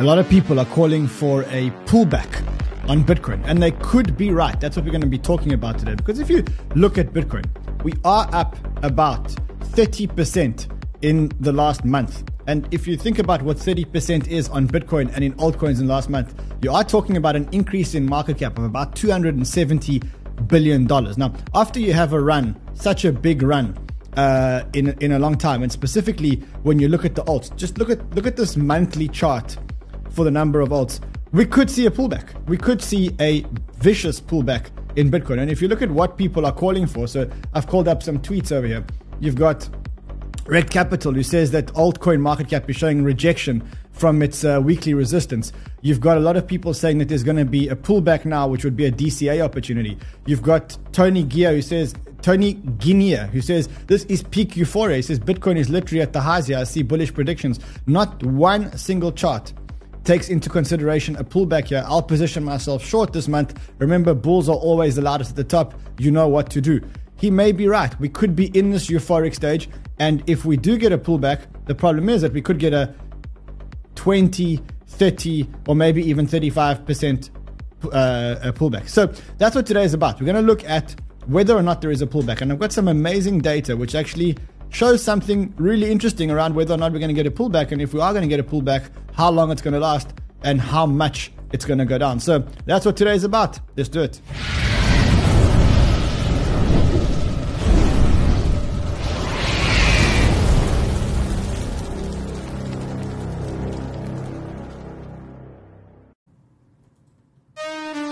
A lot of people are calling for a pullback on Bitcoin, and they could be right. That's what we're going to be talking about today. Because if you look at Bitcoin, we are up about 30% in the last month. And if you think about what 30% is on Bitcoin and in altcoins in the last month, you are talking about an increase in market cap of about $270 billion. Now, after you have a run, such a big run, uh, in in a long time, and specifically when you look at the alts, just look at look at this monthly chart for the number of alts, we could see a pullback. We could see a vicious pullback in Bitcoin. And if you look at what people are calling for, so I've called up some tweets over here. You've got Rekt Capital, who says that altcoin market cap is showing rejection from its uh, weekly resistance. You've got a lot of people saying that there's going to be a pullback now, which would be a DCA opportunity. You've got Tony Gia, who says Tony Guinea, who says this is peak euphoria. He says Bitcoin is literally at the highs here. I see bullish predictions. Not one single chart takes into consideration a pullback here. I'll position myself short this month. Remember, bulls are always the loudest at the top. You know what to do. He may be right. We could be in this euphoric stage. And if we do get a pullback, the problem is that we could get a 20, 30, or maybe even 35% uh, pullback. So that's what today is about. We're going to look at whether or not there is a pullback. And I've got some amazing data which actually shows something really interesting around whether or not we're going to get a pullback, and if we are going to get a pullback, how long it's going to last, and how much it's going to go down. So that's what today is about. Let's do it.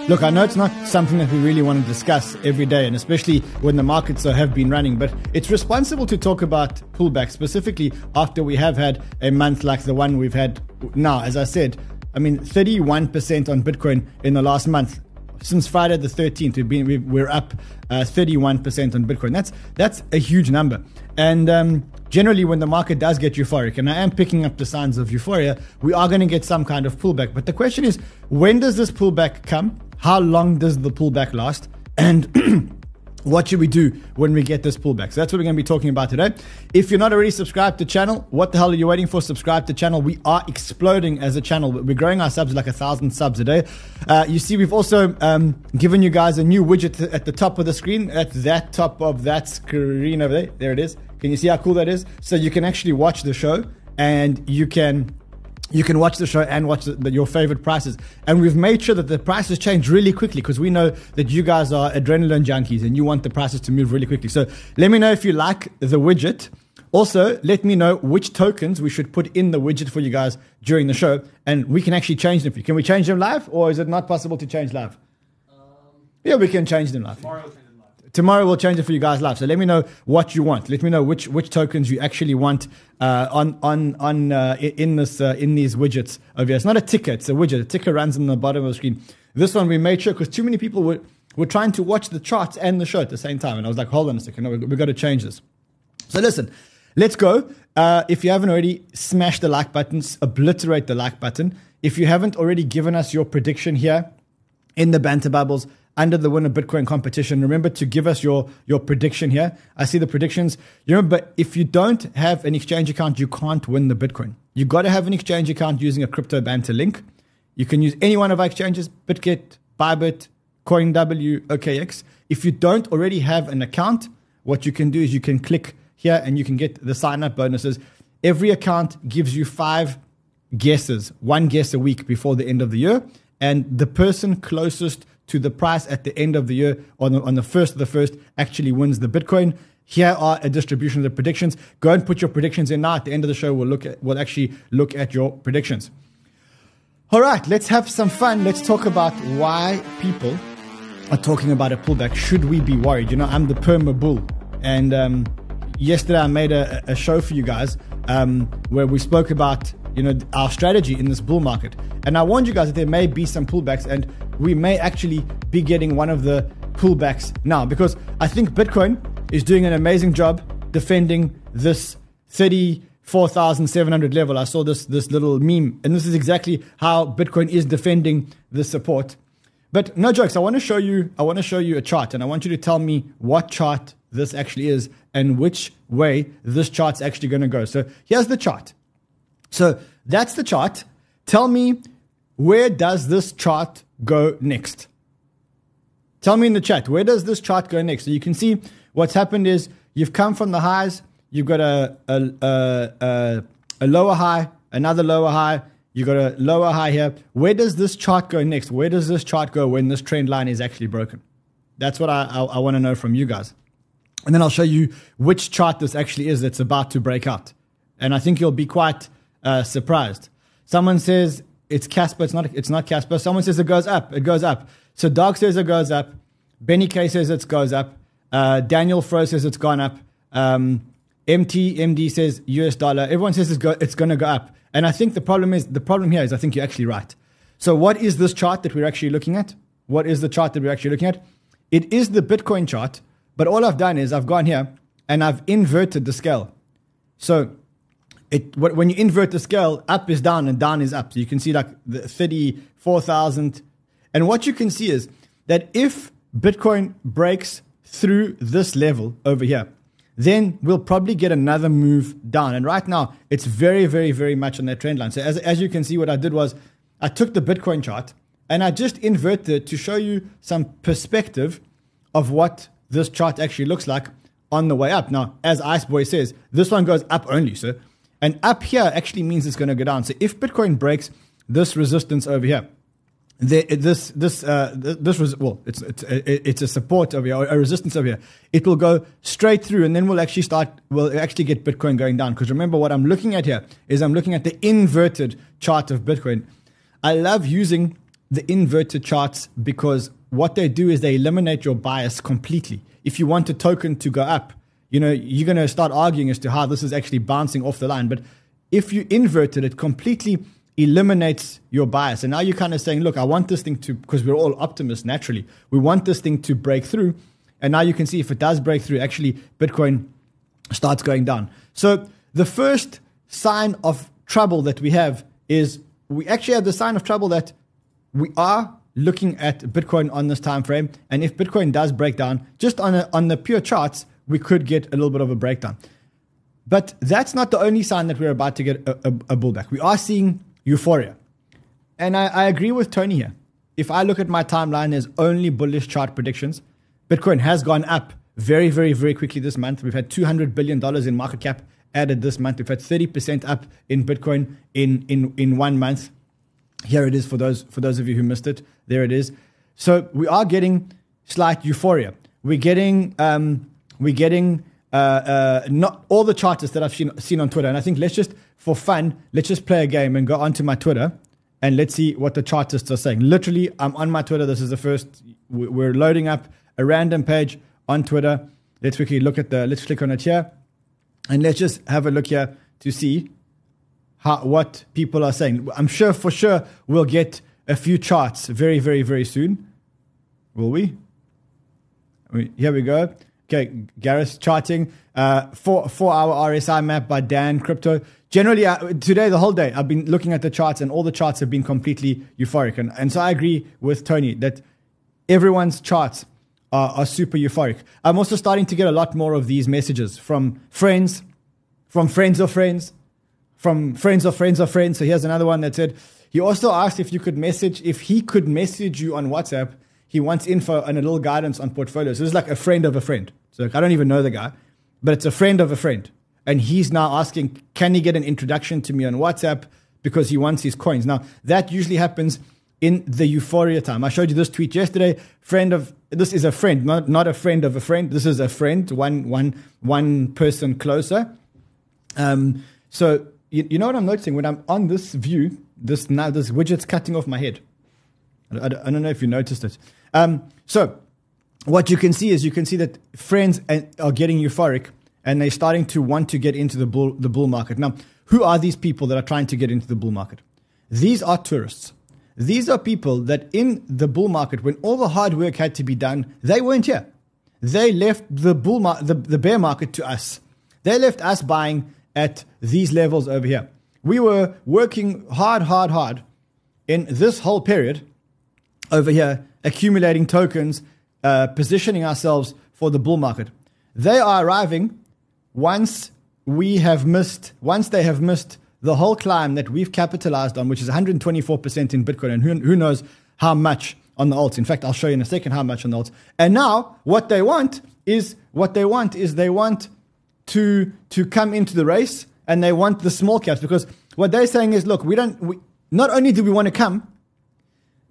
Look, I know it's not something that we really want to discuss every day, and especially when the markets have been running, but it's responsible to talk about pullback, specifically after we have had a month like the one we've had now. As I said, I mean, 31% on Bitcoin in the last month. Since Friday the 13th, we've been, we're up uh, 31% on Bitcoin. That's, that's a huge number. And um, generally, when the market does get euphoric, and I am picking up the signs of euphoria, we are going to get some kind of pullback. But the question is, when does this pullback come? How long does the pullback last? And what should we do when we get this pullback? So that's what we're going to be talking about today. If you're not already subscribed to the channel, what the hell are you waiting for? Subscribe to the channel. We are exploding as a channel. We're growing our subs like a thousand subs a day. Uh, you see, we've also um, given you guys a new widget at the top of the screen. At that top of that screen over there. There it is. Can you see how cool that is? So you can actually watch the show and you can you can watch the show and watch the, the, your favorite prices. And we've made sure that the prices change really quickly because we know that you guys are adrenaline junkies and you want the prices to move really quickly. So let me know if you like the widget. Also, let me know which tokens we should put in the widget for you guys during the show, and we can actually change them. For you. Can we change them live, or is it not possible to change live? Um, yeah, we can change them live. Tomorrow we'll change it for you guys live. So let me know what you want. Let me know which which tokens you actually want uh, on on on uh, in this uh, in these widgets over here. It's not a ticker; it's a widget. A ticker runs on the bottom of the screen. This one we made sure because too many people were were trying to watch the charts and the show at the same time, and I was like, hold on a second, no, we've got to change this. So listen, let's go. Uh, if you haven't already, smash the like button, obliterate the like button. If you haven't already given us your prediction here in the banter bubbles under the winner Bitcoin competition. Remember to give us your, your prediction here. I see the predictions. You remember, if you don't have an exchange account, you can't win the Bitcoin. You got to have an exchange account using a crypto banter link. You can use any one of our exchanges, BitGet, Bybit, CoinW, OKX. If you don't already have an account, what you can do is you can click here and you can get the sign up bonuses. Every account gives you five guesses, one guess a week before the end of the year. And the person closest to the price at the end of the year on the, on the first of the first actually wins the Bitcoin. Here are a distribution of the predictions. Go and put your predictions in now. At the end of the show, we'll look at we'll actually look at your predictions. All right, let's have some fun. Let's talk about why people are talking about a pullback. Should we be worried? You know, I'm the perma bull, and um, yesterday I made a, a, show for you guys um, where we spoke about you know our strategy in this bull market. And I warned you guys that there may be some pullbacks, and we may actually be getting one of the pullbacks now because I think Bitcoin is doing an amazing job defending this 34,700 level. I saw this this little meme, and this is exactly how Bitcoin is defending the support. But no jokes. I want to show you. I want to show you a chart, and I want you to tell me what chart this actually is and which way this chart's actually going to go. So here's the chart. So that's the chart. Tell me, where does this chart go next? Tell me in the chat, where does this chart go next? So you can see what's happened is you've come from the highs, you've got a, a, a, a, a lower high, another lower high, you've got a lower high here. Where does this chart go next? Where does this chart go when this trend line is actually broken? That's what I, I, I want to know from you guys. And then I'll show you which chart this actually is that's about to break out. And I think you'll be quite uh, surprised. Someone says it's Casper. It's not. It's not Casper. Someone says it goes up. It goes up. So Dog says it goes up. Benny K says it goes up. Uh, Daniel Fro says it's gone up. Um, says US dollar. Everyone says it's, go, it's going to go up. And I think the problem is the problem here is I think you're actually right. So what is this chart that we're actually looking at? What is the chart that we're actually looking at? It is the Bitcoin chart, but all I've done is I've gone here and I've inverted the scale. So it when you invert the scale, up is down and down is up. So you can see like the 34,000. And what you can see is that if Bitcoin breaks through this level over here, then we'll probably get another move down. And right now, it's very, very, very much on that trend line. So as, as you can see, what I did was I took the Bitcoin chart and I just inverted it to show you some perspective of what this chart actually looks like on the way up. Now, as Iceboy says, this one goes up only, so and up here actually means it's going to go down. So if Bitcoin breaks this resistance over here, the, this this uh, this was well, it's it's it's a support over here, a resistance over here. It will go straight through, and then we'll actually start. We'll actually get Bitcoin going down. Because remember, what I'm looking at here is I'm looking at the inverted chart of Bitcoin. I love using the inverted charts because what they do is they eliminate your bias completely. If you want a token to go up, you know, you're going to start arguing as to how this is actually bouncing off the line. But if you invert it, it completely eliminates your bias. And now you're kind of saying, look, I want this thing to, because we're all optimists naturally, we want this thing to break through. And now you can see if it does break through, actually, Bitcoin starts going down. So the first sign of trouble that we have is we actually have the sign of trouble that we are looking at Bitcoin on this time frame. And if Bitcoin does break down, just on, a, on the pure charts, we could get a little bit of a breakdown. But that's not the only sign that we're about to get a, a, a bullback. We are seeing euphoria. And I, I agree with Tony here. If I look at my timeline, there's only bullish chart predictions. Bitcoin has gone up very, very, very quickly this month. We've had $200 billion in market cap added this month. We've had 30% up in Bitcoin in, in, in one month. Here it is for those, for those of you who missed it. There it is. So we are getting slight euphoria. We're getting um, we're getting uh, uh, not all the charters that I've seen, seen on Twitter. And I think let's just, for fun, let's just play a game and go onto my Twitter and let's see what the chartists are saying. Literally, I'm on my Twitter. This is the first. We're loading up a random page on Twitter. Let's quickly look at the. Let's click on it here, and let's just have a look here to see how what people are saying. I'm sure for sure we'll get a few charts very, very, very soon. Will we? Here we go. Okay, Gareth charting. Uh, four four hour RSI map by Daan Crypto. Generally, uh, today the whole day I've been looking at the charts and all the charts have been completely euphoric, and and so I agree with Tony that everyone's charts are, are super euphoric. I'm also starting to get a lot more of these messages from friends, from friends of friends, from friends of friends of friends. So here's another one that said he also asked if you could message if he could message you on WhatsApp he wants info and a little guidance on portfolios. So it's like a friend of a friend. So like, I don't even know the guy, but it's a friend of a friend. And he's now asking, can he get an introduction to me on WhatsApp because he wants his coins? Now, that usually happens in the euphoria time. I showed you this tweet yesterday. Friend of this is a friend, not, not a friend of a friend. This is a friend, one, one, one person closer. Um, so you, you know what I'm noticing when I'm on this view, this now this widget's cutting off my head. I, don't know if you noticed it. Um, so, what you can see is you can see that friends are getting euphoric and they're starting to want to get into the bull, the bull market. Now, who are these people that are trying to get into the bull market? These are tourists. These are people that in the bull market, when all the hard work had to be done, they weren't here. They left the bull mar- the, the bear market to us. They left us buying at these levels over here. We were working hard, hard, hard in this whole period over here, accumulating tokens, uh, positioning ourselves for the bull market. They are arriving once we have missed, once they have missed the whole climb that we've capitalized on, which is 124% in Bitcoin, and who, who knows how much on the alts. In fact, I'll show you in a second how much on the alts. And now what they want is what they want is they want to to come into the race and they want the small caps because what they're saying is, look, we don't. We, not only do we want to come,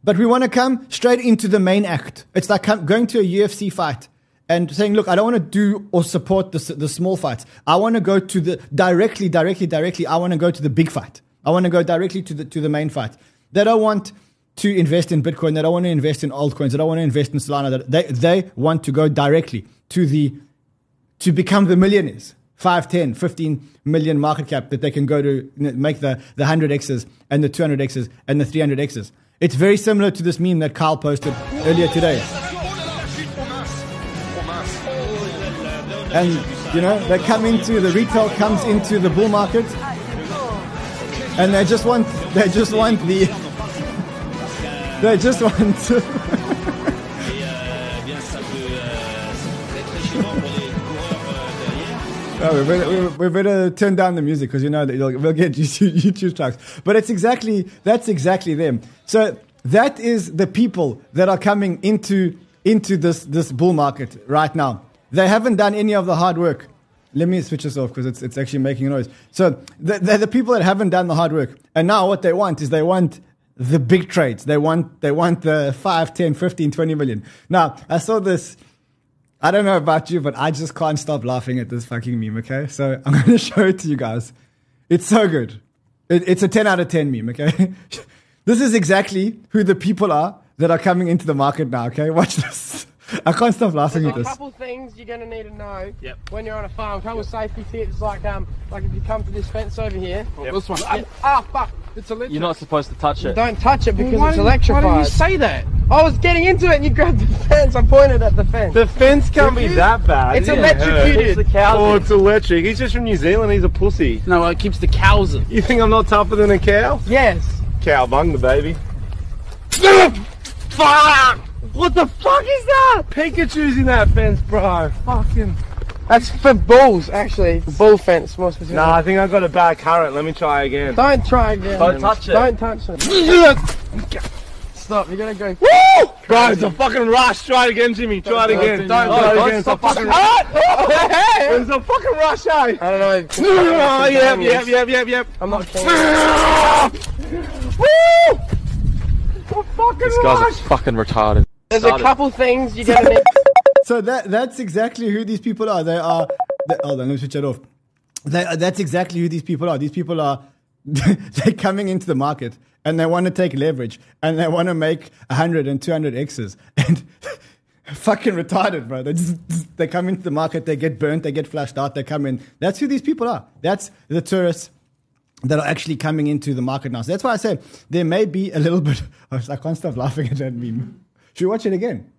but we want to come straight into the main act. It's like going to a UFC fight and saying, look, I don't want to do or support the, the small fights. I want to go to the directly, directly, directly. I want to go to the big fight. I want to go directly to the to the main fight. They don't want to invest in Bitcoin. They don't want to invest in altcoins. They don't want to invest in Solana. They they want to go directly to the to become the millionaires. 5, 10, 15 million market cap that they can go to make the, the 100x's and the 200x's and the 300x's. It's very similar to this meme that Carl posted earlier today. And, you know, they come into, the retail comes into the bull market and they just want, they just want the, they just want Oh, we, better, we, better, turn down the music because you know that we'll get YouTube, strikes. But it's exactly that's exactly them. So that is the people that are coming into into this this bull market right now. They haven't done any of the hard work. Let me switch this off because it's it's actually making noise. So they're the people that haven't done the hard work, and now what they want is they want the big trades. They want they want the 5, 10, 15, 20 million. Now, I saw this I don't know about you, but I just can't stop laughing at this fucking meme, okay? So I'm going to show it to you guys. It's so good. It, it's a 10 out of 10 meme, okay? this is exactly who the people are that are coming into the market now, okay? Watch this. I can't stop laughing There's at this. a couple things you're going to need to know yep. when you're on a farm. A couple yep. safety tips, like um, like if you come to this fence over here. Yep. This one. Ah, oh, fuck. It's electric. You're not supposed to touch it. Don't touch it because well, it's electrified. Why did you say that? I was getting into it and you grabbed the fence. I pointed at the fence. The fence can't be that bad. It's electrocuted. It's oh, it's electric. He's just from New Zealand. He's a pussy. No, it keeps the cows in. You think I'm not tougher than a cow? Yes. Cow bung the baby. Fuck! What the fuck is that? Pikachu's in that fence, bro. Fucking. That's for bulls, actually. Bull fence, more specifically. Nah, I think I got a bad current. Let me try again. Don't try again. Don't touch it. Don't touch it. Stop, you're gonna go. Woo! Bro, it's a fucking rush. Try it again, Jimmy. Try it again. Don't, try it again. It's a fucking rush. It's a fucking rush, eh? I don't know. Oh, yep, yep, yep, yep, yep. I'm not kidding. Woo! fucking This guy's fucking retarded. There's a couple things you're gonna need so that that's exactly who these people are. They are. They, on, let me switch it off. They, that's exactly who these people are. These people are. they're coming into the market and they want to take leverage and they want to make 100 and 200 X's. And fucking retarded, bro. They just they come into the market, they get burnt, they get flashed out, they come in. That's who these people are. That's the tourists that are actually coming into the market now. So that's why I say there may be a little bit. I can't stop laughing at that meme. Should we watch it again?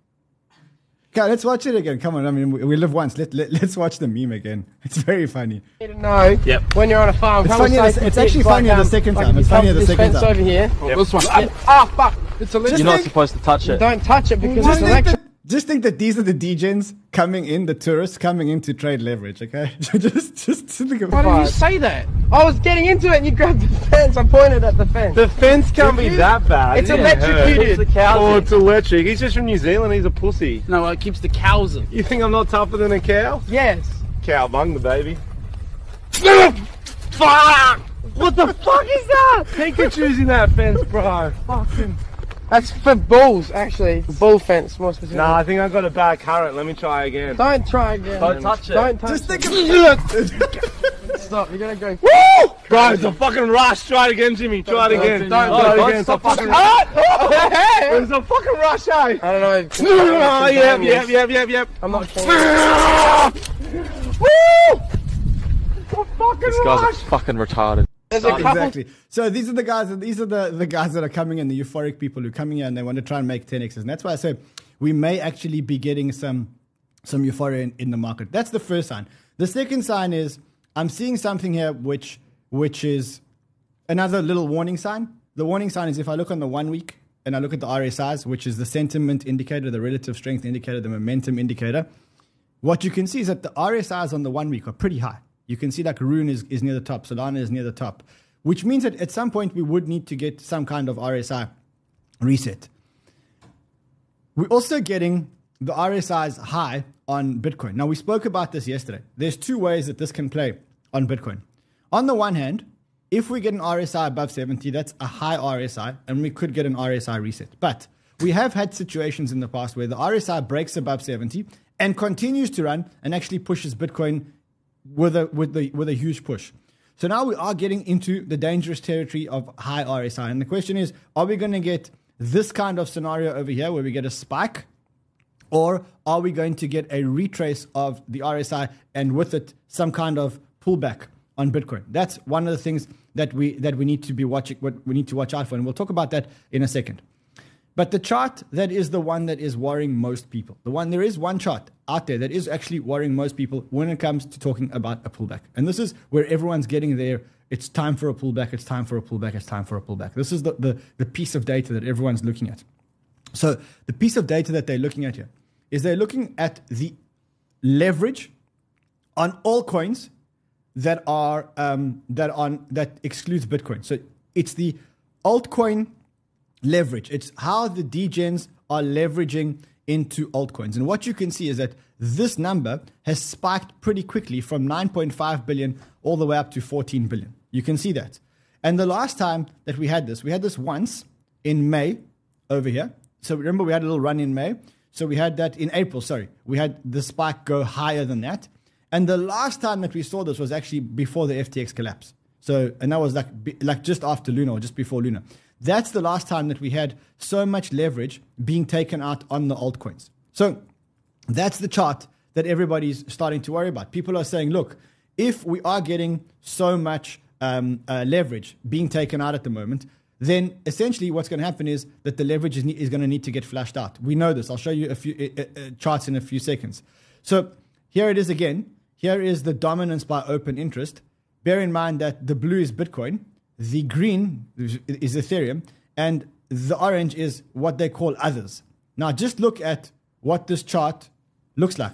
Okay, let's watch it again. Come on, I mean, we live once. Let, let, us watch the meme again. It's very funny. You know, yep. when you're on a farm, it's, funny the, it's actually funnier like, um, the second like time. It's funnier the second time. over here. Yep. This one. Ah, oh, fuck. It's a You're not supposed to touch it. Don't touch it because it's electric. Just think that these are the degens coming in, the tourists coming in to trade leverage, okay? just just think of Why did you say that? I was getting into it and you grabbed the fence. I pointed at the fence. The fence can't be that bad. It's electrocuted. It's oh, it's electric. He's just from New Zealand. He's a pussy. No, it keeps the cows in. You think I'm not tougher than a cow? Yes. Cowbunga, baby. Fuck! What the fuck is that? Pikachu's in that fence, bro. Fucking. That's for bulls, actually. Bull fence, more specifically. Nah, I think I got a bad current. Let me try again. Don't try again. Don't touch it. Don't touch Just it. think of Stop, you're gonna go. Woo! Bro, it's a fucking rush. Try it again, Jimmy. Try it again. Don't, try it again. It's a fucking rush. It's a fucking rush, eh? I don't know. Oh, yep, yep, yep, yep, yep. I'm not kidding. Woo! fucking This guy's fucking retarded. Exactly. So these are the guys. These are the, the guys that are coming in, the euphoric people who are coming in and they want to try and make 10x's. And that's why I say we may actually be getting some some euphoria in, in the market. That's the first sign. The second sign is I'm seeing something here which which is another little warning sign. The warning sign is if I look on the one week and I look at the RSIs, which is the sentiment indicator, the relative strength indicator, the momentum indicator, what you can see is that the RSIs on the one week are pretty high. You can see like Rune is, is near the top, Solana is near the top. which means that at some point we would need to get some kind of RSI reset. We're also getting the RSI's high on Bitcoin. Now, we spoke about this yesterday. There's two ways that this can play on Bitcoin. On the one hand, if we get an RSI above 70, that's a high RSI, and we could get an RSI reset. But we have had situations in the past where the RSI breaks above 70 and continues to run and actually pushes Bitcoin with a, with, the, with a huge push. So now we are getting into the dangerous territory of high RSI. And the question is are we going to get this kind of scenario over here where we get a spike? Or are we going to get a retrace of the RSI and with it some kind of pullback on Bitcoin? That's one of the things that we that we need to be watching what we need to watch out for. And we'll talk about that in a second. But the chart that is the one that is worrying most people. The one there is one chart out there that is actually worrying most people when it comes to talking about a pullback. And this is where everyone's getting there. It's time for a pullback. It's time for a pullback. It's time for a pullback. This is the, the, the piece of data that everyone's looking at. So the piece of data that they're looking at here is they're looking at the leverage on all coins that are um, that on that excludes Bitcoin. So it's the altcoin leverage. It's how the degens are leveraging into altcoins. And what you can see is that this number has spiked pretty quickly from 9.5 billion all the way up to 14 billion. You can see that. And the last time that we had this, we had this once in May over here. So remember, we had a little run in May. So we had that in April, sorry. We had the spike go higher than that. And the last time that we saw this was actually before the FTX collapse. So, and that was like, like just after Luna or just before Luna. That's the last time that we had so much leverage being taken out on the altcoins. So that's the chart that everybody's starting to worry about. People are saying, look, if we are getting so much um, uh, leverage being taken out at the moment, then essentially what's going to happen is that the leverage is, is going to need to get flashed out. We know this. I'll show you a few uh, uh, charts in a few seconds. So here it is again. Here is the dominance by open interest. Bear in mind that the blue is Bitcoin the green is Ethereum, and the orange is what they call others. Now, just look at what this chart looks like.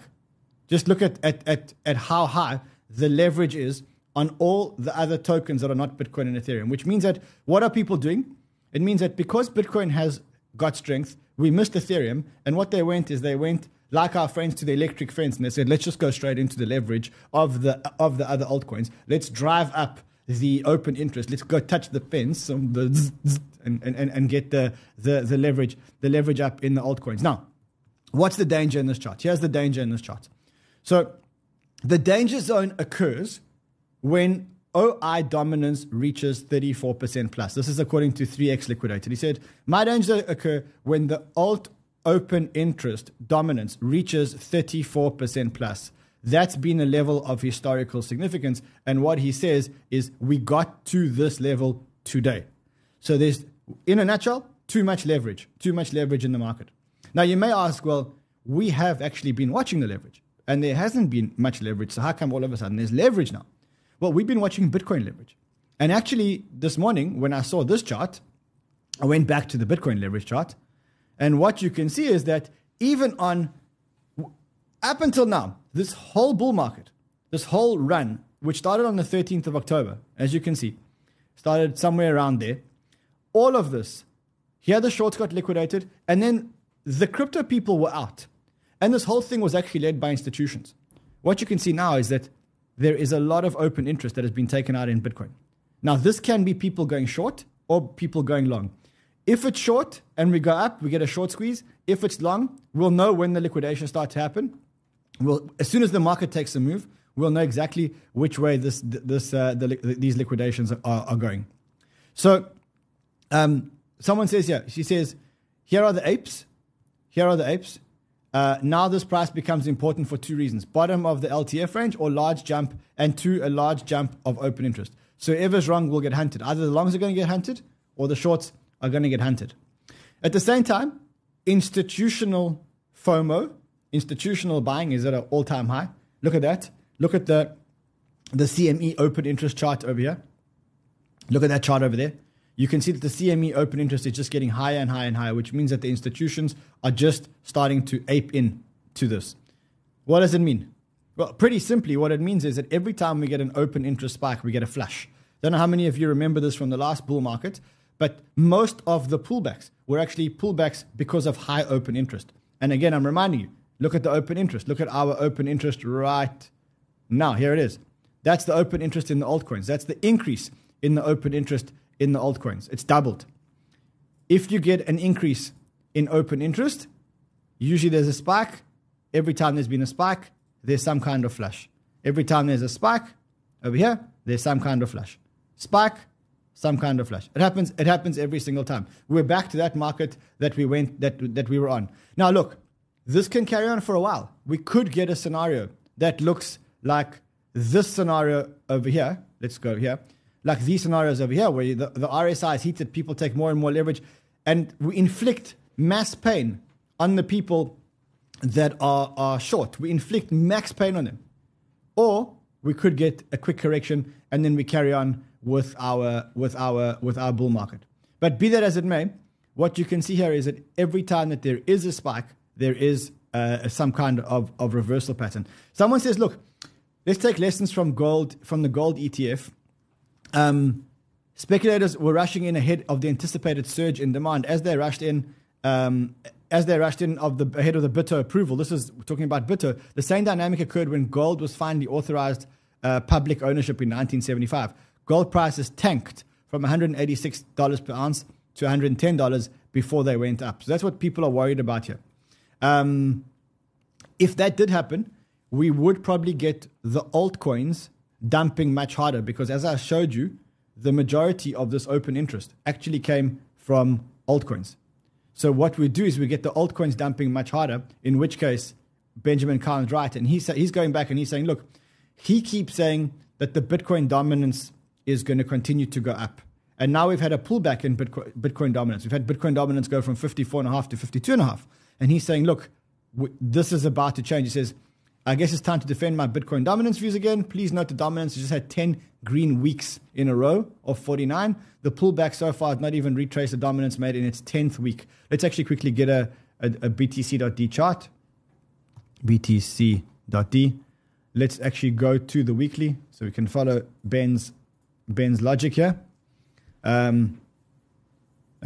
Just look at, at, at, at how high the leverage is on all the other tokens that are not Bitcoin and Ethereum, which means that what are people doing? It means that because Bitcoin has got strength, we missed Ethereum, and what they went is they went like our friends to the electric fence and they said, let's just go straight into the leverage of the of the other altcoins. Let's drive up the open interest. Let's go touch the fence and, and, and, and get the, the, the leverage the leverage up in the altcoins. Now, what's the danger in this chart? Here's the danger in this chart. So the danger zone occurs when OI dominance reaches 34% plus. This is according to 3x liquidated. He said, My danger occur when the alt open interest dominance reaches 34% plus. That's been a level of historical significance. And what he says is, we got to this level today. So there's, in a nutshell, too much leverage, too much leverage in the market. Now, you may ask, well, we have actually been watching the leverage, and there hasn't been much leverage. So how come all of a sudden there's leverage now? Well, we've been watching Bitcoin leverage. And actually, this morning, when I saw this chart, I went back to the Bitcoin leverage chart. And what you can see is that even on up until now, this whole bull market, this whole run, which started on the 13th of October, as you can see, started somewhere around there. All of this, here the shorts got liquidated, and then the crypto people were out. And this whole thing was actually led by institutions. What you can see now is that there is a lot of open interest that has been taken out in Bitcoin. Now, this can be people going short or people going long. If it's short and we go up, we get a short squeeze. If it's long, we'll know when the liquidation starts to happen we'll, as soon as the market takes a move, we'll know exactly which way this, this, uh, the, these liquidations are, are going. So, um, someone says here, she says, here are the apes. Here are the apes. Uh, now this price becomes important for two reasons bottom of the LTF range or large jump, and two, a large jump of open interest. So, whoever's wrong will get hunted. Either the longs are going to get hunted or the shorts are going to get hunted. At the same time, institutional FOMO Institutional buying is at an all time high. Look at that. Look at the, the CME open interest chart over here. Look at that chart over there. You can see that the CME open interest is just getting higher and higher and higher, which means that the institutions are just starting to ape in to this. What does it mean? Well, pretty simply, what it means is that every time we get an open interest spike, we get a flush. Don't know how many of you remember this from the last bull market, but most of the pullbacks were actually pullbacks because of high open interest. And again, I'm reminding you, look at the open interest. Look at our open interest right now. Here it is. That's the open interest in the altcoins. That's the increase in the open interest in the altcoins. It's doubled. If you get an increase in open interest, usually there's a spike. Every time there's been a spike, there's some kind of flush. Every time there's a spike over here, there's some kind of flush. Spike, some kind of flush. It happens. It happens every single time. We're back to that market that we went that that we were on. Now look, this can carry on for a while. We could get a scenario that looks like this scenario over here. Let's go here. Like these scenarios over here, where the, the RSI is heated, people take more and more leverage, and we inflict mass pain on the people that are, are short. We inflict max pain on them. Or we could get a quick correction and then we carry on with our with our with our bull market. But be that as it may, what you can see here is that every time that there is a spike, there is uh, some kind of, of reversal pattern. Someone says, look, let's take lessons from gold from the gold ETF. Um, speculators were rushing in ahead of the anticipated surge in demand. As they rushed in, um, as they rushed in of the ahead of the BITO approval, this is talking about BITO. The same dynamic occurred when gold was finally authorized uh, public ownership in 1975. Gold prices tanked from $186 per ounce to $110 before they went up. So that's what people are worried about here. Um, if that did happen, we would probably get the altcoins dumping much harder because, as I showed you, the majority of this open interest actually came from altcoins. So what we do is we get the altcoins dumping much harder, in which case Benjamin Cowen's right. And he's, he's going back and he's saying, look, he keeps saying that the Bitcoin dominance is going to continue to go up. And now we've had a pullback in Bitcoin, Bitcoin dominance. We've had Bitcoin dominance go from 54.5 to 52.5. And he's saying, look, w- this is about to change. He says, I guess it's time to defend my Bitcoin dominance views again. Please note the dominance just had 10 green weeks in a row of 49. The pullback so far has not even retraced the dominance made in its 10th week. Let's actually quickly get a, a, a BTC.D chart. BTC.D. Let's actually go to the weekly so we can follow Ben's Ben's logic here. Um,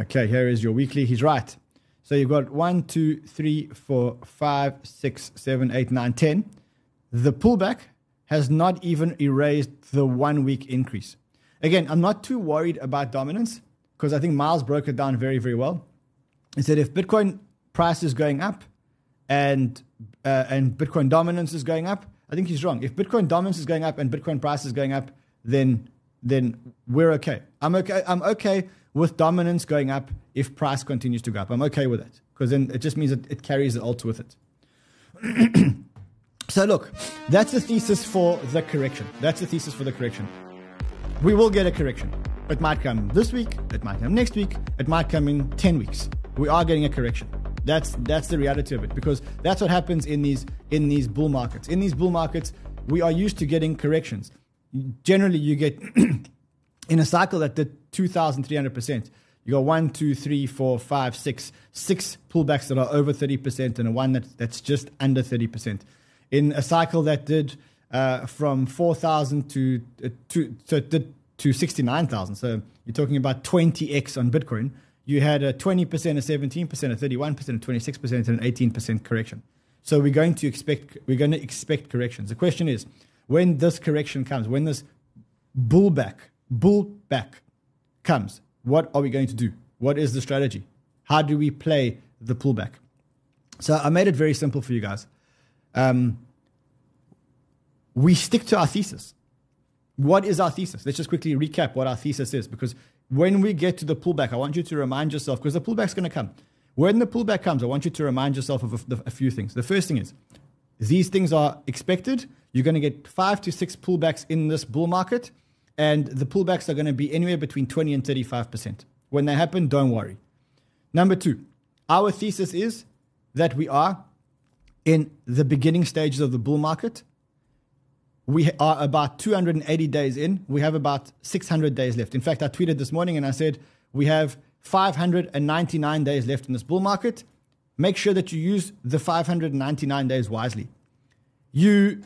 okay, here is your weekly. He's right. So you've got one, two, three, four, five, six, seven, eight, nine, ten. The pullback has not even erased the one week increase. Again, I'm not too worried about dominance because I think Miles broke it down very, very well. He said if Bitcoin price is going up and uh, and Bitcoin dominance is going up, I think he's wrong. If Bitcoin dominance is going up and Bitcoin price is going up, then then we're okay. I'm okay. I'm okay with dominance going up if price continues to go up. I'm okay with it because then it just means that it carries the alt with it. so look, that's the thesis for the correction. That's the thesis for the correction. We will get a correction. It might come this week. It might come next week. It might come in ten weeks. We are getting a correction. That's that's the reality of it because that's what happens in these in these bull markets. In these bull markets, we are used to getting corrections generally you get in a cycle that did 2,300%. You got one, two, three, four, five, six, six pullbacks that are over 30% and a one that, that's just under 30%. In a cycle that did uh, from 4,000 to, uh, to, so to 69,000. So you're talking about 20x on Bitcoin. You had a 20%, a 17%, a 31%, a 26%, and an 18% correction. So we're going to expect we're going to expect corrections. The question is, when this correction comes, when this bullback, bullback comes, what are we going to do? What is the strategy? How do we play the pullback? So I made it very simple for you guys. Um, we stick to our thesis. What is our thesis? Let's just quickly recap what our thesis is because when we get to the pullback, I want you to remind yourself because the pullback's going to come. When the pullback comes, I want you to remind yourself of a, a few things. The first thing is these things are expected you're going to get five to six pullbacks in this bull market, and the pullbacks are going to be anywhere between 20 and 35%. When they happen, don't worry. Number two, our thesis is that we are in the beginning stages of the bull market. We are about 280 days in. We have about 600 days left. In fact, I tweeted this morning and I said, we have 599 days left in this bull market. Make sure that you use the 599 days wisely. You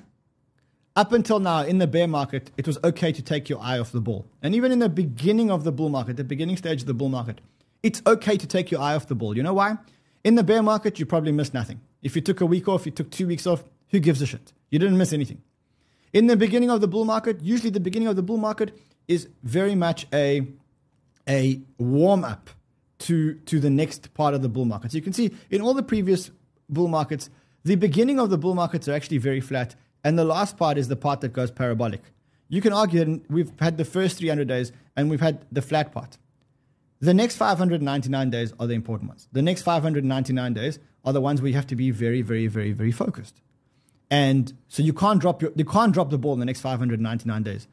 up until now in the bear market, it was okay to take your eye off the ball. And even in the beginning of the bull market, the beginning stage of the bull market, it's okay to take your eye off the ball. You know why? In the bear market, you probably missed nothing. If you took a week off, you took two weeks off, who gives a shit? You didn't miss anything. In the beginning of the bull market, usually the beginning of the bull market is very much a, a warm up to, to the next part of the bull market. So you can see in all the previous bull markets, the beginning of the bull markets are actually very flat and the last part is the part that goes parabolic. You can argue that we've had the first 300 days and we've had the flat part. The next 599 days are the important ones. The next 599 days are the ones where you have to be very, very, very, very focused. And so you can't drop your, you can't drop the ball in the next 599 days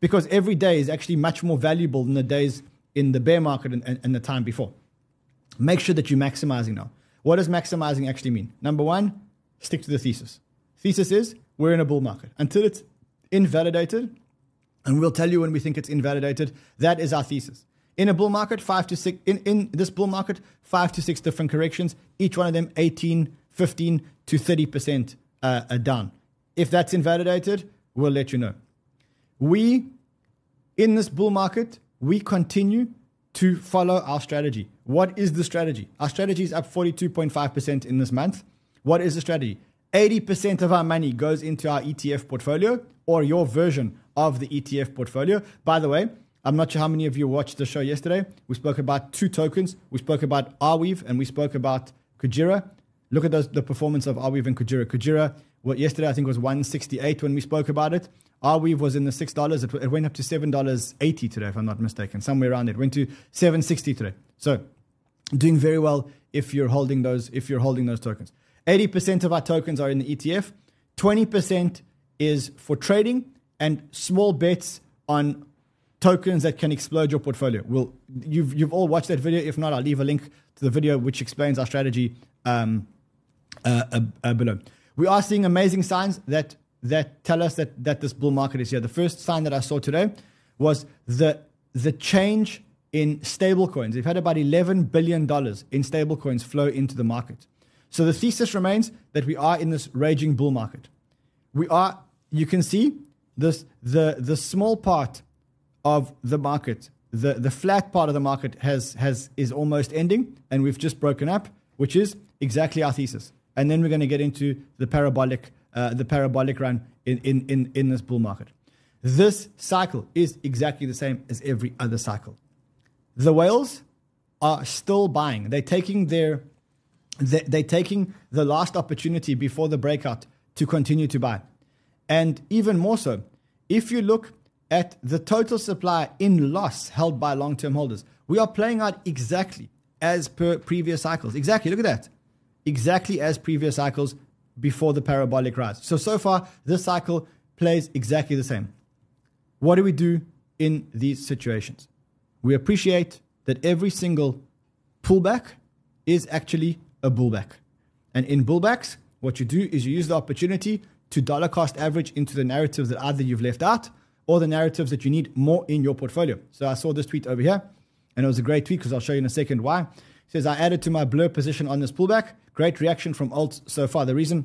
because every day is actually much more valuable than the days in the bear market and, and, and the time before. Make sure that you're maximizing now. What does maximizing actually mean? Number one, stick to the thesis. Thesis is we're in a bull market. Until it's invalidated, and we'll tell you when we think it's invalidated, that is our thesis. In a bull market, five to six, in, in this bull market, five to six different corrections, each one of them 18, 15 to 30% uh, down. If that's invalidated, we'll let you know. We, in this bull market, we continue to follow our strategy. What is the strategy? Our strategy is up 42.5% in this month. What is the strategy? 80% of our money goes into our ETF portfolio or your version of the ETF portfolio. By the way, I'm not sure how many of you watched the show yesterday. We spoke about two tokens. We spoke about Arweave and we spoke about Kujira. Look at those, the performance of Arweave and Kujira. Kujira, what yesterday I think was 168 when we spoke about it. Arweave was in the six dollars. It, it, went up to seven dollars eighty today, if I'm not mistaken, somewhere around it. Went to seven sixty today. So, doing very well if you're holding those if you're holding those tokens. 80% of our tokens are in the ETF, 20% is for trading, and small bets on tokens that can explode your portfolio. Well, you've, you've all watched that video. If not, I'll leave a link to the video which explains our strategy um, uh, uh, uh, below. We are seeing amazing signs that, that tell us that, that this bull market is here. The first sign that I saw today was the, the change in stablecoins. We've had about $11 billion in stablecoins flow into the market. So the thesis remains that we are in this raging bull market. We are, you can see this, the, the small part of the market, the, the flat part of the market has, has, is almost ending, and we've just broken up, which is exactly our thesis. And then we're going to get into the parabolic, uh, the parabolic run in, in, in, in this bull market. This cycle is exactly the same as every other cycle. The whales are still buying. They're taking their they're taking the last opportunity before the breakout to continue to buy. And even more so, if you look at the total supply in loss held by long term holders, we are playing out exactly as per previous cycles. Exactly, look at that. Exactly as previous cycles before the parabolic rise. So, so far, this cycle plays exactly the same. What do we do in these situations? We appreciate that every single pullback is actually a bullback. And in bullbacks, what you do is you use the opportunity to dollar cost average into the narratives that either you've left out or the narratives that you need more in your portfolio. So I saw this tweet over here, and it was a great tweet because I'll show you in a second why. It says, I added to my blur position on this pullback. Great reaction from alt so far. The reason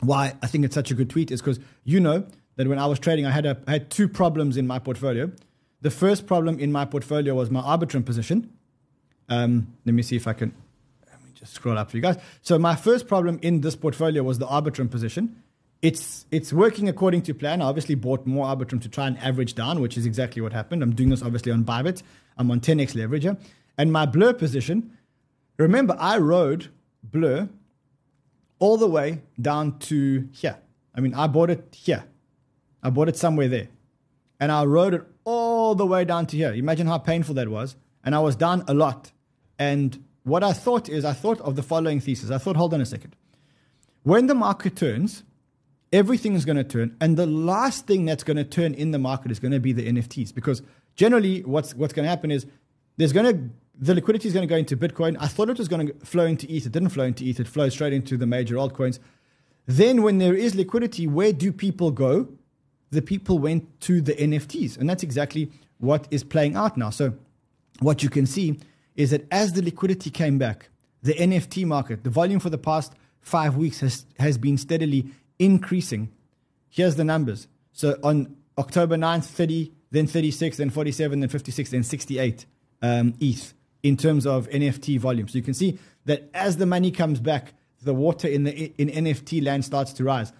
why I think it's such a good tweet is because you know that when I was trading, I had, a, I had two problems in my portfolio. The first problem in my portfolio was my Arbitrum position. Um, let me see if I can just scroll up for you guys. So my first problem in this portfolio was the Arbitrum position. It's it's working according to plan. I obviously bought more Arbitrum to try and average down, which is exactly what happened. I'm doing this obviously on Bybit. I'm on 10x leverage here. And my Blur position, remember I rode Blur all the way down to here. I mean, I bought it here. I bought it somewhere there. And I rode it all the way down to here. Imagine how painful that was. And I was down a lot. And what I thought is, I thought of the following thesis. I thought, hold on a second. When the market turns, everything is going to turn, and the last thing that's going to turn in the market is going to be the NFTs. Because generally, what's what's going to happen is there's going to the liquidity is going to go into Bitcoin. I thought it was going to flow into ETH. It didn't flow into ETH. It flowed straight into the major altcoins. Then, when there is liquidity, where do people go? The people went to the NFTs, and that's exactly what is playing out now. So, what you can see is that as the liquidity came back, the NFT market, the volume for the past five weeks has, has been steadily increasing. here's the numbers. So on October 9th, 30, then 36, then 47, then 56, then 68 um, ETH in terms of NFT volume. So you can see that as the money comes back, the water in the in NFT land starts to rise.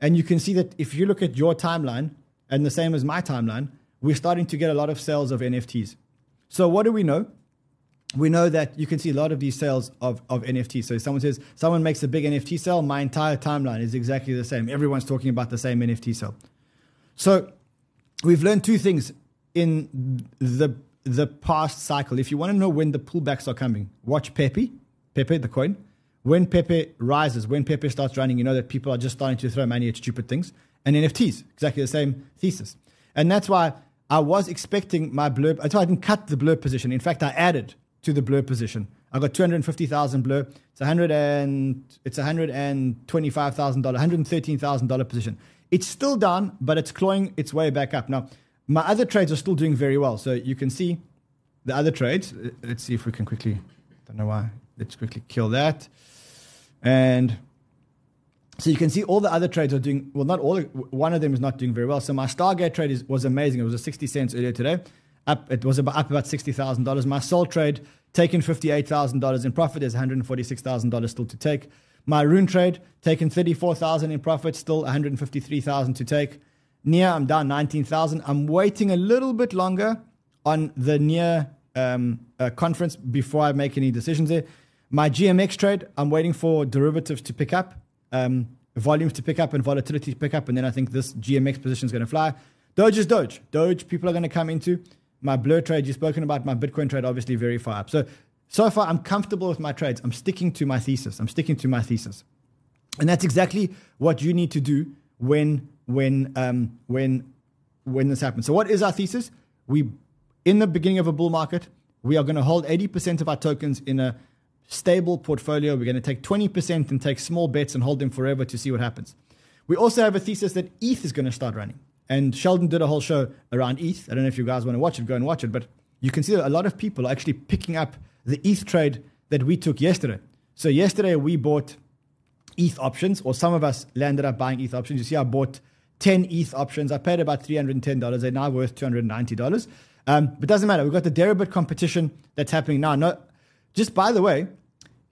And you can see that if you look at your timeline and the same as my timeline, we're starting to get a lot of sales of NFTs. So what do we know? We know that you can see a lot of these sales of, of NFTs. So someone says, someone makes a big NFT sale, my entire timeline is exactly the same. Everyone's talking about the same NFT sale. So we've learned two things in the the past cycle. If you want to know when the pullbacks are coming, watch Pepe, Pepe the coin. When Pepe rises, when Pepe starts running, you know that people are just starting to throw money at stupid things. And NFTs, exactly the same thesis. And that's why I was expecting my blur. That's why I didn't cut the blur position. In fact, I added to the blur position. I got 250,000 blur. It's 100 and it's 125,000 dollar, 113,000 dollar position. It's still down, but it's clawing its way back up. Now, my other trades are still doing very well. So you can see the other trades. Uh, let's see if we can quickly. Don't know why. Let's quickly kill that. And so you can see all the other trades are doing well. Not all. One of them is not doing very well. So my Stargate trade is, was amazing. It was a sixty cents earlier today. Up. It was about, up about sixty thousand dollars. My Sol trade taking fifty eight thousand dollars in profit. There's one hundred forty six thousand dollars still to take. My Rune trade taking thirty four thousand in profit. Still one hundred fifty three thousand to take. Near I'm down nineteen thousand. I'm waiting a little bit longer on the near um, uh, conference before I make any decisions there. My GMX trade, I'm waiting for derivatives to pick up, um, volumes to pick up, and volatility to pick up, and then I think this GMX position is going to fly. Doge is Doge. Doge, people are going to come into. My Blur trade, you've spoken about. My Bitcoin trade, obviously, very far up. So, so far, I'm comfortable with my trades. I'm sticking to my thesis. I'm sticking to my thesis. And that's exactly what you need to do when, when, um, when, when this happens. So, what is our thesis? We, in the beginning of a bull market, we are going to hold 80% of our tokens in a stable portfolio. We're going to take 20% and take small bets and hold them forever to see what happens. We also have a thesis that ETH is going to start running. And Sheldon did a whole show around ETH. I don't know if you guys want to watch it, go and watch it. But you can see that a lot of people are actually picking up the ETH trade that we took yesterday. So, yesterday we bought ETH options, or some of us landed up buying ETH options. You see, I bought 10 ETH options. I paid about $310. They're now worth $290. Um, but doesn't matter. We've got the Deribit competition that's happening now. No, just by the way,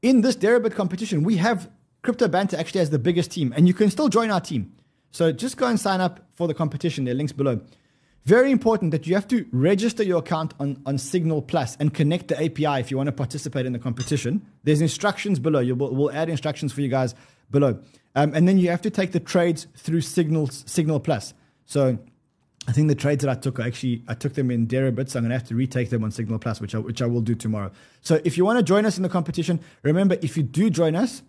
in this Deribit competition, we have Crypto Banter actually has the biggest team, and you can still join our team. So just go and sign up for the competition. There are links below. Very important that you have to register your account on, on Signal Plus and connect the API if you want to participate in the competition. There's instructions below. You will, we'll add instructions for you guys below. Um, and then you have to take the trades through Signal, Signal Plus. So I think the trades that I took, actually, I took them in Deribit, so I'm going to have to retake them on Signal Plus, which I, which I will do tomorrow. So if you want to join us in the competition, remember, if you do join us,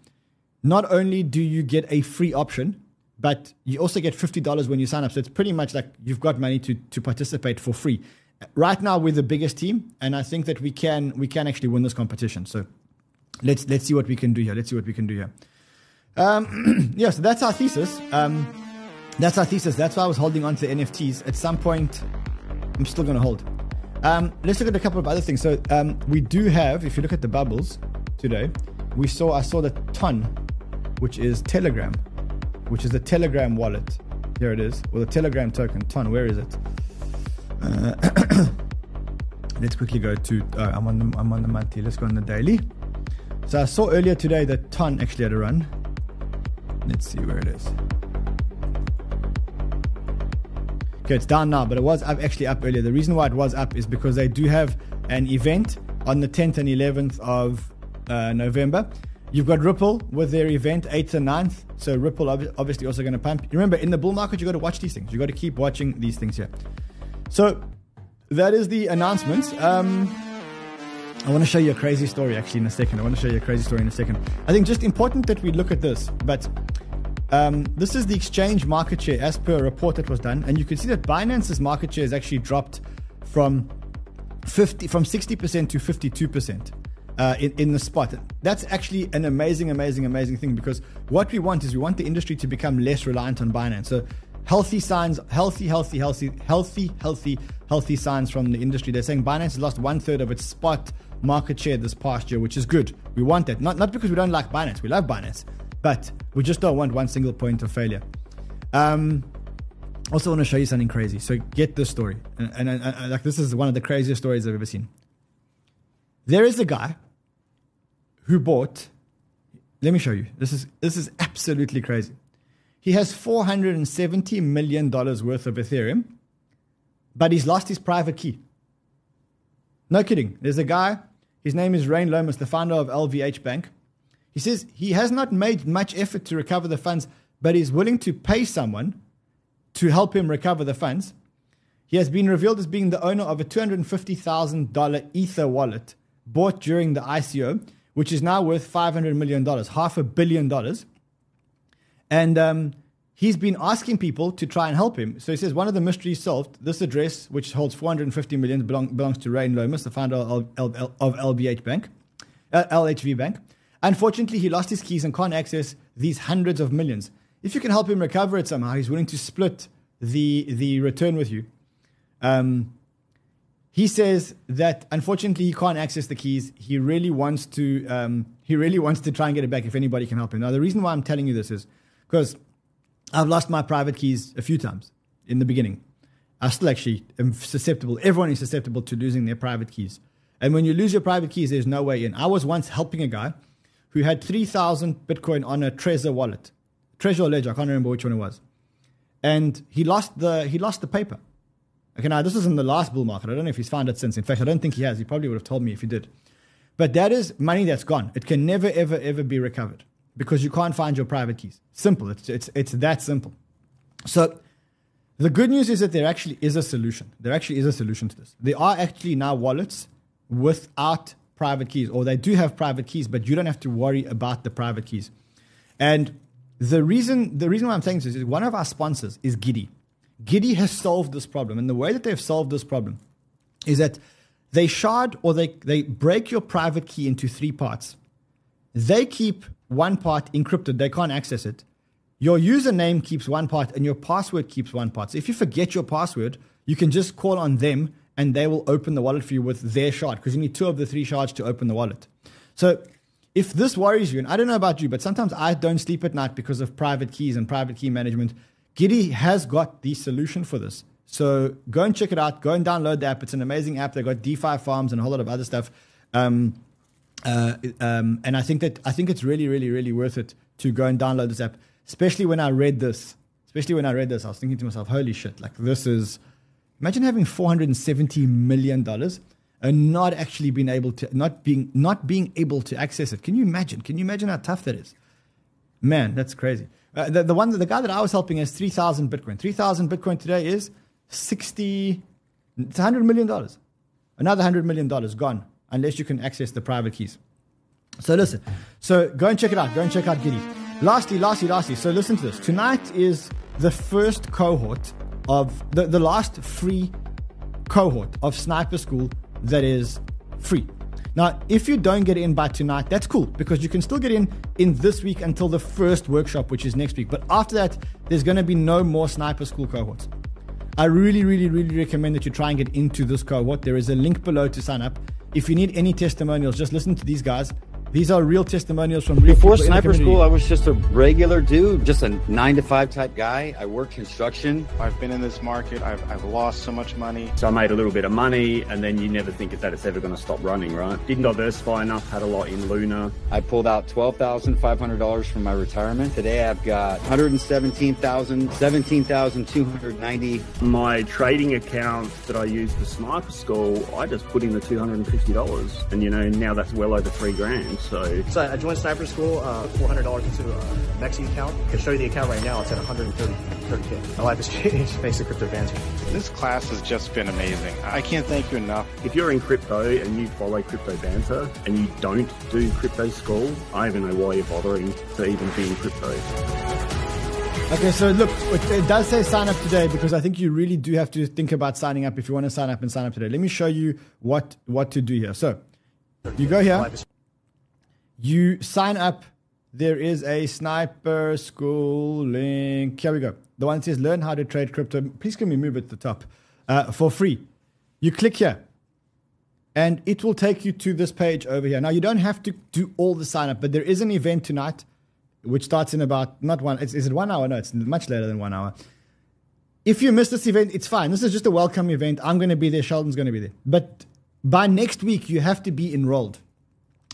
not only do you get a free option, but you also get $50 when you sign up. So it's pretty much like you've got money to, to participate for free. Right now, we're the biggest team, and I think that we can we can actually win this competition. So let's let's see what we can do here. Let's see what we can do here. Um, yeah, so that's our thesis. Um, that's our thesis. That's why I was holding on to NFTs. At some point, I'm still going to hold. Um, let's look at a couple of other things. So um, we do have, if you look at the bubbles today, we saw I saw the ton, which is Telegram, which is the Telegram wallet. Here it is, or the Telegram token. Ton, where is it? Uh, let's quickly go to. Uh, I'm on the I'm on the monthly. Let's go on the daily. So I saw earlier today that Ton actually had a run. Let's see where it is. Okay, it's down now, but it was up, actually up earlier. The reason why it was up is because they do have an event on the 10th and 11th of uh, November. You've got Ripple with their event 8th and 9th. So Ripple obviously also going to pump. Remember, in the bull market, you got to watch these things. You got to keep watching these things here. So that is the announcements. Um, I want to show you a crazy story actually in a second. I want to show you a crazy story in a second. I think just important that we look at this, but um, this is the exchange market share as per a report that was done, and you can see that Binance's market share has actually dropped from 50 from 60% to 52%. Uh, in, in the spot. That's actually an amazing, amazing, amazing thing because what we want is we want the industry to become less reliant on Binance. So healthy signs, healthy, healthy, healthy, healthy, healthy, healthy signs from the industry. They're saying Binance has lost one third of its spot market share this past year, which is good. We want that. Not, not because we don't like Binance. We love Binance but we just don't want one single point of failure. Um, also want to show you something crazy. So get this story, and, and, and, and like this is one of the craziest stories I've ever seen. There is a guy who bought. Let me show you. This is this is absolutely crazy. He has four hundred and seventy million dollars worth of Ethereum, but he's lost his private key. No kidding. There's a guy. His name is Rain Lõhmus, the founder of LVH Bank. He says he has not made much effort to recover the funds, but he's willing to pay someone to help him recover the funds. He has been revealed as being the owner of a $250,000 Ether wallet bought during the ICO, which is now worth $500 million, half a billion dollars. And um, he's been asking people to try and help him. So he says one of the mysteries solved. This address, which holds 450 million, belong, belongs to Rain Lõhmus, the founder of, of LBH Bank, uh, LHV Bank. Unfortunately, he lost his keys and can't access these hundreds of millions. If you can help him recover it somehow, he's willing to split the the return with you. Um, he says that unfortunately he can't access the keys. He really wants to. Um, he really wants to try and get it back if anybody can help him. Now, the reason why I'm telling you this is because I've lost my private keys a few times in the beginning. I still actually am susceptible. Everyone is susceptible to losing their private keys. And when you lose your private keys, there's no way in. I was once helping a guy who had 3,000 Bitcoin on a Trezor wallet. Trezor Ledger, I can't remember which one it was. And he lost the, he lost the paper. Okay, now this is in the last bull market. I don't know if he's found it since. In fact, I don't think he has. He probably would have told me if he did. But that is money that's gone. It can never, ever, ever be recovered because you can't find your private keys. Simple. It's, it's, it's that simple. So the good news is that there actually is a solution. There actually is a solution to this. There are actually now wallets without private keys, or they do have private keys, but you don't have to worry about the private keys. And the reason, the reason why I'm saying this is one of our sponsors is Giddy. Giddy has solved this problem. And the way that they've solved this problem is that they shard or they, they break your private key into three parts. They keep one part encrypted, they can't access it. Your username keeps one part and your password keeps one part. So if you forget your password, you can just call on them and they will open the wallet for you with their shard because you need two of the three shards to open the wallet. So if this worries you, and I don't know about you, but sometimes I don't sleep at night because of private keys and private key management, Giddy has got the solution for this. So go and check it out. Go and download the app. It's an amazing app. They've got DeFi farms and a whole lot of other stuff. Um, uh, um, and I think that I think it's really, really, really worth it to go and download this app. Especially when I read this. Especially when I read this, I was thinking to myself, "Holy shit! Like this is." Imagine having four hundred and seventy million dollars and not actually being able to not being not being able to access it. Can you imagine? Can you imagine how tough that is? Man, that's crazy. Uh, the, the one the guy that I was helping three thousand Bitcoin. Three thousand Bitcoin today is sixty. It's hundred million dollars. Another hundred million dollars gone unless you can access the private keys. So listen. So go and check it out. Go and check out Giddy. Lastly, lastly, lastly. So listen to this. Tonight is the first cohort of the, the last free cohort of Sniper School that is free. Now, if you don't get in by tonight, that's cool because you can still get in in this week until the first workshop, which is next week. But after that, there's going to be no more Sniper School cohorts. I really, really, really recommend that you try and get into this cohort. There is a link below to sign up. If you need any testimonials, just listen to these guys. These are real testimonials from real Before people in the sniper school, I was just a regular dude, just a nine to five type guy. I worked construction. I've been in this market. I've, I've lost so much money. So I made a little bit of money, and then you never think that it's ever going to stop running, right? Didn't diversify enough, had a lot in Luna. I pulled out twelve thousand five hundred dollars from my retirement. Today I've got one hundred and seventeen thousand, seventeen thousand two hundred ninety. My trading account that I used for Sniper School, I just put in the $250, and you know, now that's well over three grand. So So I joined Sniper School, uh, $400 into a MEXC account. I can show you the account right now. It's at 130 30K. My life has changed thanks to crypto bands. This class has just been amazing. I can't thank you enough. if you're in crypto and you follow crypto banter and you don't do crypto school, I don't even know why you're bothering to even be in crypto. Okay, so look, it, it does say sign up today because I think you really do have to think about signing up if you want to sign up and sign up today. Let me show you what what to do here. So you go here, Life is you sign up. There is a sniper school link. Here we go. The one says learn how to trade crypto. Please can we move it to the top uh, for free? You click here, and it will take you to this page over here. Now you don't have to do all the sign up, but there is an event tonight which starts in about not one. Is it one hour? No, it's much later than one hour. If you miss this event, it's fine. This is just a welcome event. I'm going to be there. Sheldon's going to be there. But by next week, you have to be enrolled.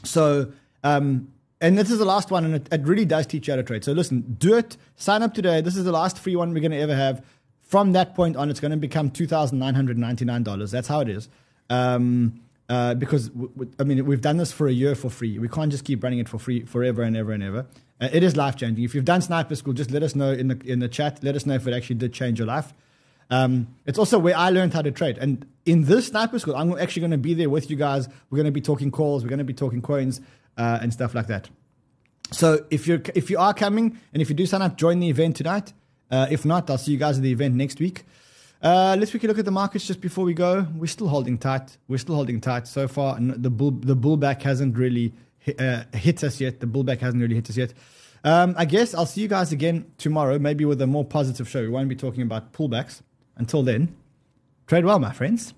So, um, and this is the last one, and it, it really does teach you how to trade. So listen, do it. Sign up today. This is the last free one we're going to ever have. From that point on, it's going to become two thousand nine hundred ninety nine dollars. That's how it is. Um, uh, because w- w- I mean, we've done this for a year for free. We can't just keep running it for free forever and ever and ever. Uh, it is life changing. If you've done sniper school, just let us know in the in the chat. Let us know if it actually did change your life. Um, it's also where I learned how to trade. And in this sniper school, I'm actually going to be there with you guys. We're going to be talking calls. We're going to be talking coins uh, and stuff like that. So if you're if you are coming and if you do sign up, join the event tonight. Uh, if not, I'll see you guys at the event next week. Uh, let's quickly look at the markets just before we go. We're still holding tight. We're still holding tight so far. The bull the bullback hasn't really hit, uh, hit us yet. The bullback hasn't really hit us yet. Um, I guess I'll see you guys again tomorrow, maybe with a more positive show. We won't be talking about pullbacks. Until then, trade well, my friends.